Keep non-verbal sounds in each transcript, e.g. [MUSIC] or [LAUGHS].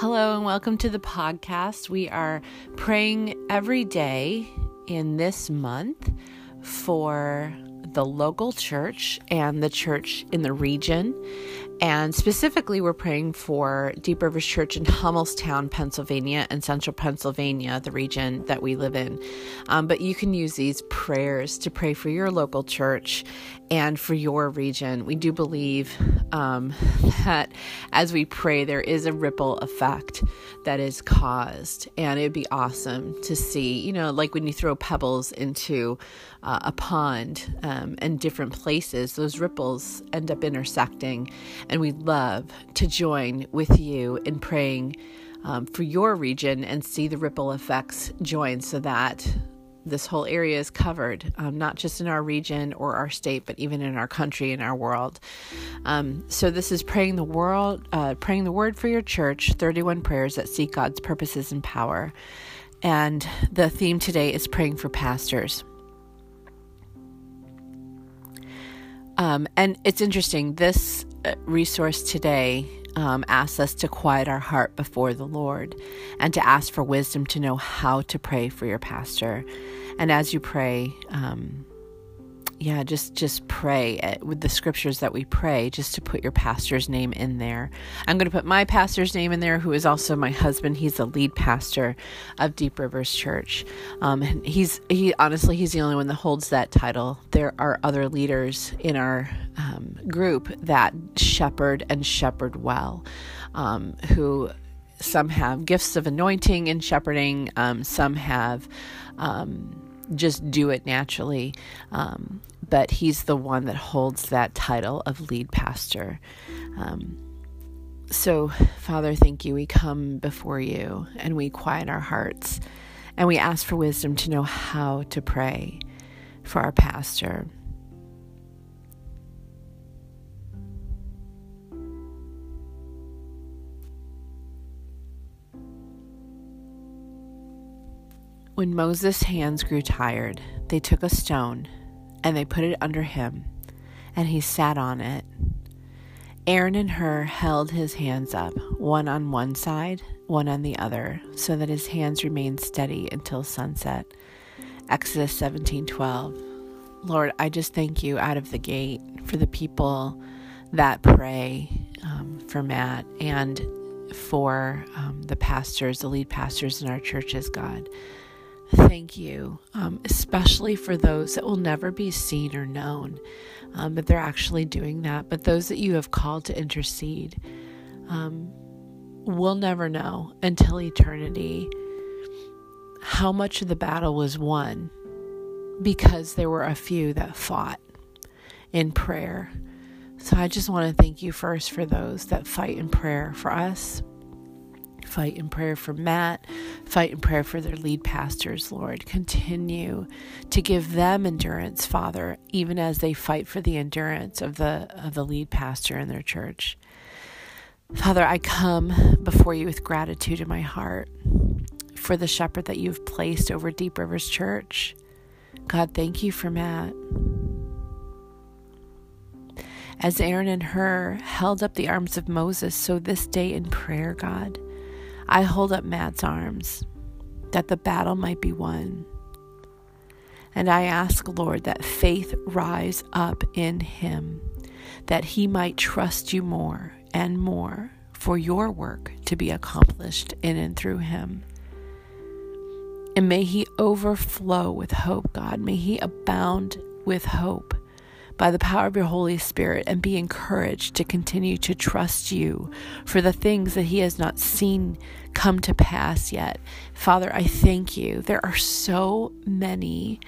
Hello, and welcome to the podcast. We are praying every day in this month for the local church and the church in the region. And specifically, we're praying for Deep Rivers Church in Hummelstown, Pennsylvania, and Central Pennsylvania, the region that we live in. Um, but you can use these prayers to pray for your local church and for your region. We do believe um, [LAUGHS] that as we pray, there is a ripple effect that is caused. And it would be awesome to see, you know, like when you throw pebbles into uh, a pond um, and different places, those ripples end up intersecting. And we'd love to join with you in praying. Um, for your region and see the ripple effects join so that this whole area is covered, um, not just in our region or our state, but even in our country and our world. Um, so this is praying the world, uh, praying the word for your church. Thirty-one prayers that seek God's purposes and power, and the theme today is praying for pastors. Um, and it's interesting. This resource today um, asks us to quiet our heart before the Lord and to ask for wisdom to know how to pray for your pastor. And as you pray, um, yeah, just just pray eh, with the scriptures that we pray, just to put your pastor's name in there. I'm going to put my pastor's name in there, who is also my husband. He's the lead pastor of Deep Rivers Church. Um, and he's he honestly he's the only one that holds that title. There are other leaders in our um, group that shepherd and shepherd well, um, who some have gifts of anointing in shepherding, um, some have um, just do it naturally. Um, but he's the one that holds that title of lead pastor. Um, so, Father, thank you. We come before you and we quiet our hearts and we ask for wisdom to know how to pray for our pastor. When Moses' hands grew tired, they took a stone and they put it under him, and he sat on it. Aaron and Hur held his hands up, one on one side, one on the other, so that his hands remained steady until sunset. Exodus 17:12. Lord, I just thank you out of the gate for the people that pray um, for Matt and for um, the pastors, the lead pastors in our churches, God. Thank you, um, especially for those that will never be seen or known, um, that they're actually doing that. But those that you have called to intercede, um, we'll never know until eternity how much of the battle was won because there were a few that fought in prayer. So I just want to thank you first for those that fight in prayer for us, fight in prayer for Matt, fight in prayer for their lead pastors, Lord. Continue to give them endurance, Father, even as they fight for the endurance of the of the lead pastor in their church. Father, I come before you with gratitude in my heart for the shepherd that you've placed over Deep Rivers Church. God, thank you for Matt. As Aaron and Hur held up the arms of Moses, so this day in prayer, God, I hold up Matt's arms that the battle might be won. And I ask, Lord, that faith rise up in him, that he might trust you more and more for your work to be accomplished in and through him. And may he overflow with hope, God. May he abound with hope by the power of your Holy Spirit and be encouraged to continue to trust you for the things that he has not seen come to pass yet. Father, I thank you. There are so many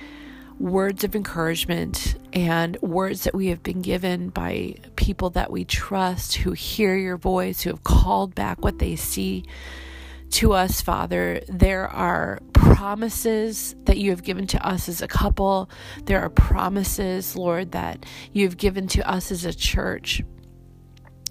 words of encouragement and words that we have been given by people that we trust who hear your voice, who have called back what they see to us, Father. There are promises that you have given to us as a couple. There are promises, Lord, that you have given to us as a church.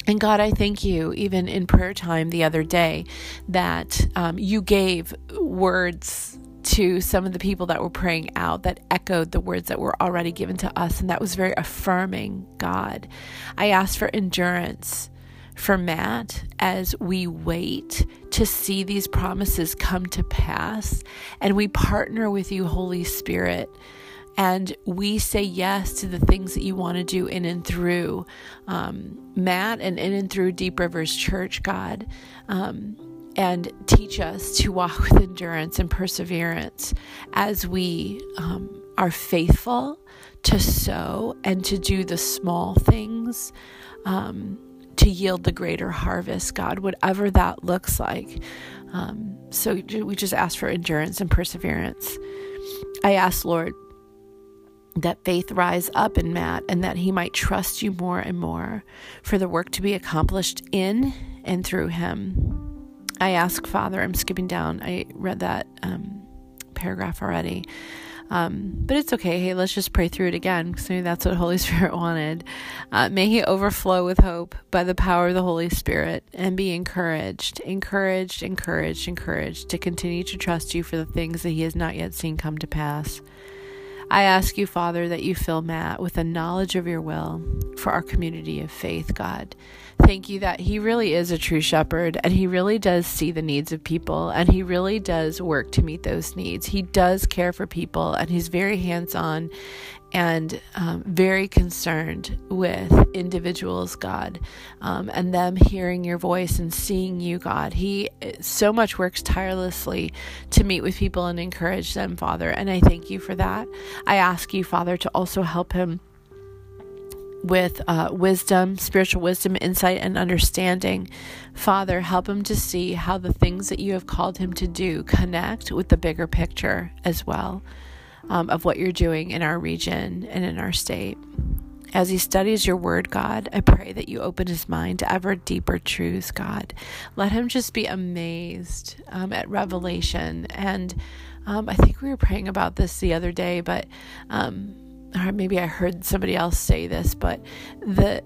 And God, I thank you, even in prayer time the other day, that um, you gave words to some of the people that were praying out that echoed the words that were already given to us. And that was very affirming, God. I ask for endurance for Matt as we wait to see these promises come to pass. And we partner with you, Holy Spirit. And we say yes to the things that you want to do in and through um, Matt and in and through Deep Rivers Church, God. Um, and teach us to walk with endurance and perseverance as we um, are faithful to sow and to do the small things um, to yield the greater harvest, God, whatever that looks like. Um, so we just ask for endurance and perseverance. I ask, Lord, that faith rise up in Matt and that he might trust you more and more for the work to be accomplished in and through him. I ask, Father, I'm skipping down. I read that um, paragraph already. Um, but it's okay. Hey, let's just pray through it again because maybe that's what Holy [LAUGHS] Spirit wanted. Uh, may He overflow with hope by the power of the Holy Spirit and be encouraged, encouraged, encouraged, encouraged to continue to trust you for the things that He has not yet seen come to pass. I ask you, Father, that you fill Matt with a knowledge of your will for our community of faith, God. Thank you that he really is a true shepherd and he really does see the needs of people and he really does work to meet those needs. He does care for people and he's very hands on and um, very concerned with individuals, God, um, and them hearing your voice and seeing you, God. He so much works tirelessly to meet with people and encourage them, Father, and I thank you for that. I ask you, Father, to also help him with uh, wisdom, spiritual wisdom, insight, and understanding. Father, help him to see how the things that you have called him to do connect with the bigger picture as well um, of what you're doing in our region and in our state. As he studies your word, God, I pray that you open his mind to ever deeper truths, God. Let him just be amazed um, at revelation. And um, I think we were praying about this the other day, but, um, or maybe I heard somebody else say this, but the,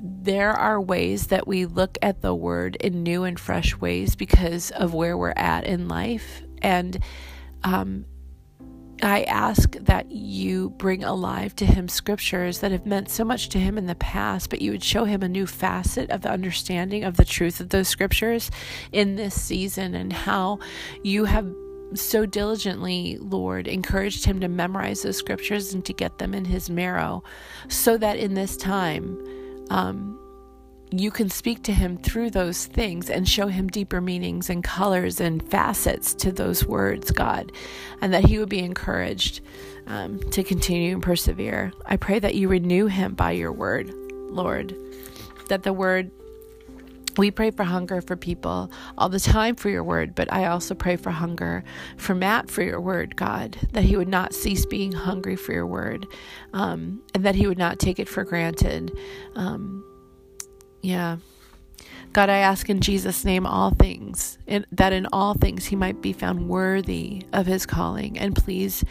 there are ways that we look at the word in new and fresh ways because of where we're at in life. And um, I ask that you bring alive to him scriptures that have meant so much to him in the past, but you would show him a new facet of the understanding of the truth of those scriptures in this season and how you have so diligently, Lord, encouraged him to memorize those scriptures and to get them in his marrow so that in this time, um, you can speak to him through those things and show him deeper meanings and colors and facets to those words, God, and that he would be encouraged um, to continue and persevere. I pray that you renew him by your word, Lord, that the word we pray for hunger for people all the time for your word, but I also pray for hunger for Matt for your word, God, that he would not cease being hungry for your word, um, and that he would not take it for granted. Um, yeah. God, I ask in Jesus' name all things, in, that in all things he might be found worthy of his calling. And please,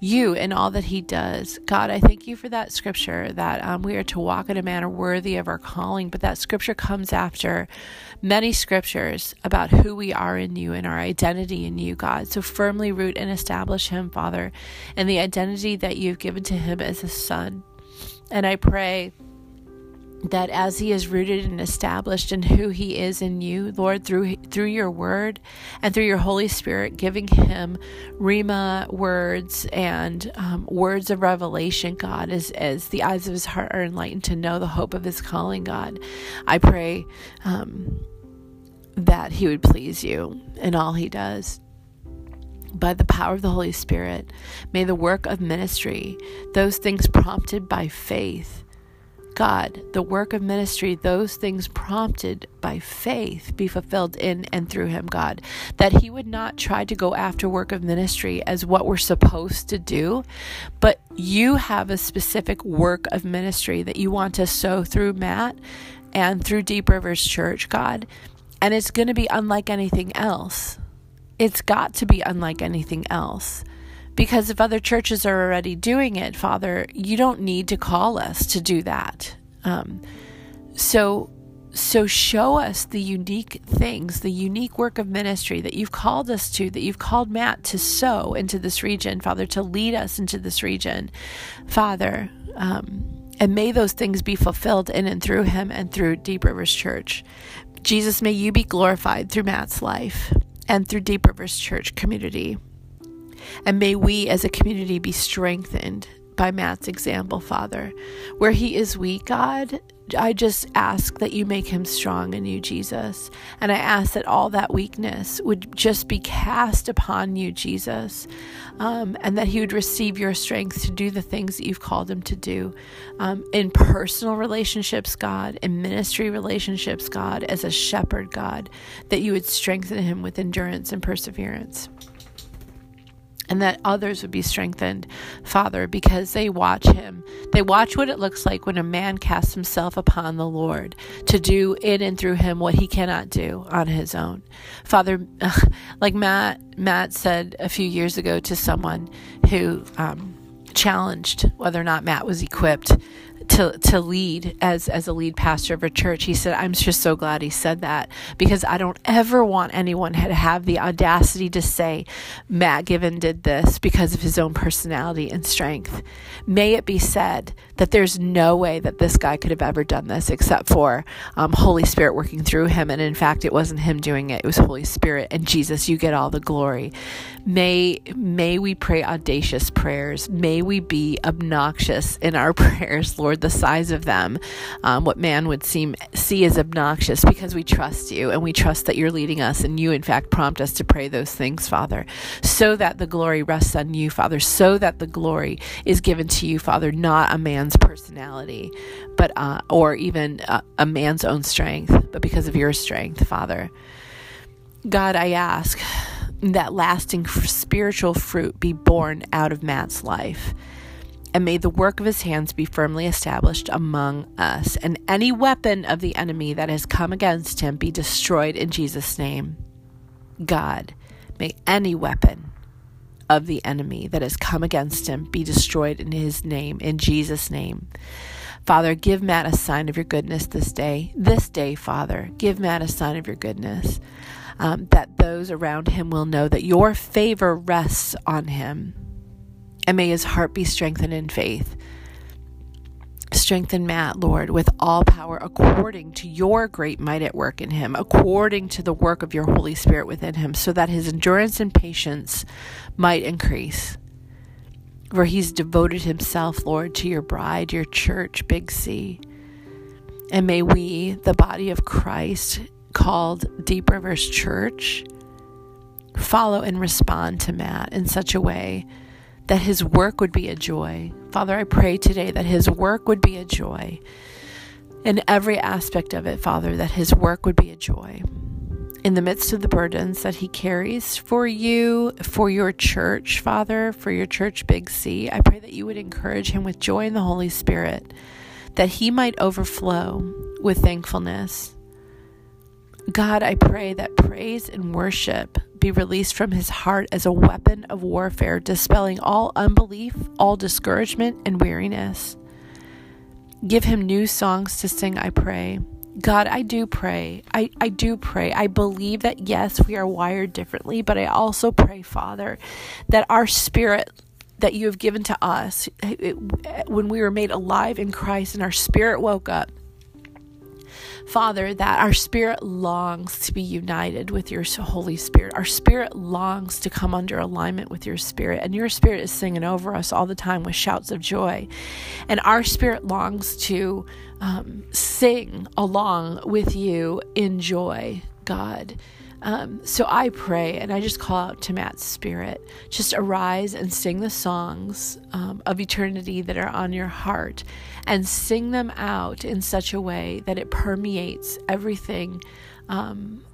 you and all that he does. God, I thank you for that scripture that um, we are to walk in a manner worthy of our calling. But that scripture comes after many scriptures about who we are in you and our identity in you, God. So firmly root and establish him, Father, and the identity that you've given to him as a son. And I pray that as he is rooted and established in who he is in you, Lord, through through your word and through your Holy Spirit, giving him rhema words and um, words of revelation, God, as as the eyes of his heart are enlightened to know the hope of his calling, God, I pray um, that he would please you in all he does. By the power of the Holy Spirit, may the work of ministry, those things prompted by faith, God, the work of ministry, those things prompted by faith be fulfilled in and through him, God. That he would not try to go after work of ministry as what we're supposed to do, but you have a specific work of ministry that you want to sow through Matt and through Deep Rivers Church, God. And it's going to be unlike anything else. It's got to be unlike anything else. Because if other churches are already doing it, Father, you don't need to call us to do that. Um, so, so show us the unique things, the unique work of ministry that you've called us to, that you've called Matt to sow into this region, Father, to lead us into this region, Father. Um, And may those things be fulfilled in and through him and through Deep Rivers Church. Jesus, may you be glorified through Matt's life and through Deep Rivers Church community. And may we as a community be strengthened by Matt's example, Father. Where he is weak, God, I just ask that you make him strong in you, Jesus. And I ask that all that weakness would just be cast upon you, Jesus, um, and that he would receive your strength to do the things that you've called him to do um, in personal relationships, God, in ministry relationships, God, as a shepherd, God, that you would strengthen him with endurance and perseverance and that others would be strengthened, Father, because they watch him. They watch what it looks like when a man casts himself upon the Lord to do in and through him what he cannot do on his own. Father, [LAUGHS] like Matt, Matt said a few years ago to someone who um, challenged whether or not Matt was equipped to to lead as as a lead pastor of a church. He said, "I'm just so glad he said that because I don't ever want anyone to have the audacity to say Matt Given did this because of his own personality and strength. May it be said that there's no way that this guy could have ever done this except for um, Holy Spirit working through him. And in fact, it wasn't him doing it; it was Holy Spirit and Jesus. You get all the glory. May may we pray audacious prayers. May we be obnoxious in our [LAUGHS] prayers, Lord the size of them, um, what man would seem see as obnoxious, because we trust you and we trust that you're leading us, and you, in fact, prompt us to pray those things, Father, so that the glory rests on you, Father, so that the glory is given to you, Father, not a man's personality, but uh, or even a, a man's own strength, but because of your strength, Father. God, I ask that lasting spiritual fruit be born out of Matt's life and may the work of his hands be firmly established among us, and any weapon of the enemy that has come against him be destroyed in Jesus' name. God, may any weapon of the enemy that has come against him be destroyed in his name, in Jesus' name. Father, give Matt a sign of your goodness this day. This day, Father, give Matt a sign of your goodness. Um, that those around him will know that your favor rests on him and may his heart be strengthened in faith. Strengthen Matt, Lord, with all power according to your great might at work in him, according to the work of your Holy Spirit within him, so that his endurance and patience might increase. For he's devoted himself, Lord, to your bride, your church, Big C. And may we, the body of Christ, called Deep Rivers Church, follow and respond to Matt in such a way that his work would be a joy. Father, I pray today that his work would be a joy. In every aspect of it, Father, that his work would be a joy. In the midst of the burdens that he carries for you, for your church, Father, for your church, Big C, I pray that you would encourage him with joy in the Holy Spirit, that he might overflow with thankfulness. God, I pray that praise and worship be released from his heart as a weapon of warfare, dispelling all unbelief, all discouragement, and weariness. Give him new songs to sing, I pray. God, I do pray. I, I do pray. I believe that, yes, we are wired differently, but I also pray, Father, that our spirit that you have given to us, it, when we were made alive in Christ and our spirit woke up, Father, that our spirit longs to be united with your Holy Spirit. Our spirit longs to come under alignment with your spirit. And your spirit is singing over us all the time with shouts of joy. And our spirit longs to um, sing along with you in joy, God. Um, so I pray and I just call out to Matt's spirit just arise and sing the songs um, of eternity that are on your heart and sing them out in such a way that it permeates everything um,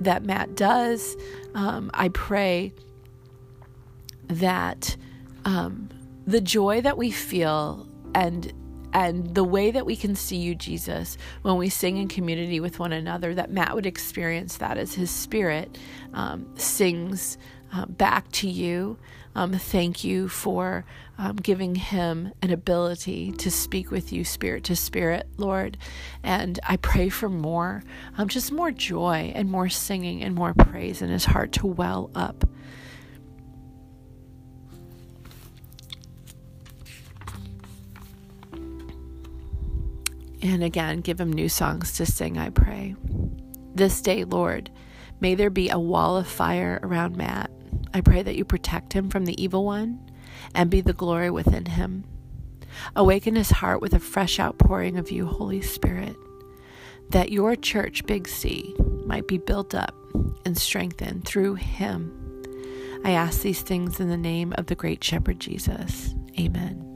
that Matt does. Um, I pray that um, the joy that we feel and and the way that we can see you, Jesus, when we sing in community with one another, that Matt would experience that as his spirit um, sings uh, back to you. Um, thank you for um, giving him an ability to speak with you, spirit to spirit, Lord. And I pray for more, um, just more joy and more singing and more praise in his heart to well up. And again, give him new songs to sing, I pray. This day, Lord, may there be a wall of fire around Matt. I pray that you protect him from the evil one and be the glory within him. Awaken his heart with a fresh outpouring of you, Holy Spirit, that your church, Big C, might be built up and strengthened through him. I ask these things in the name of the great shepherd Jesus. Amen.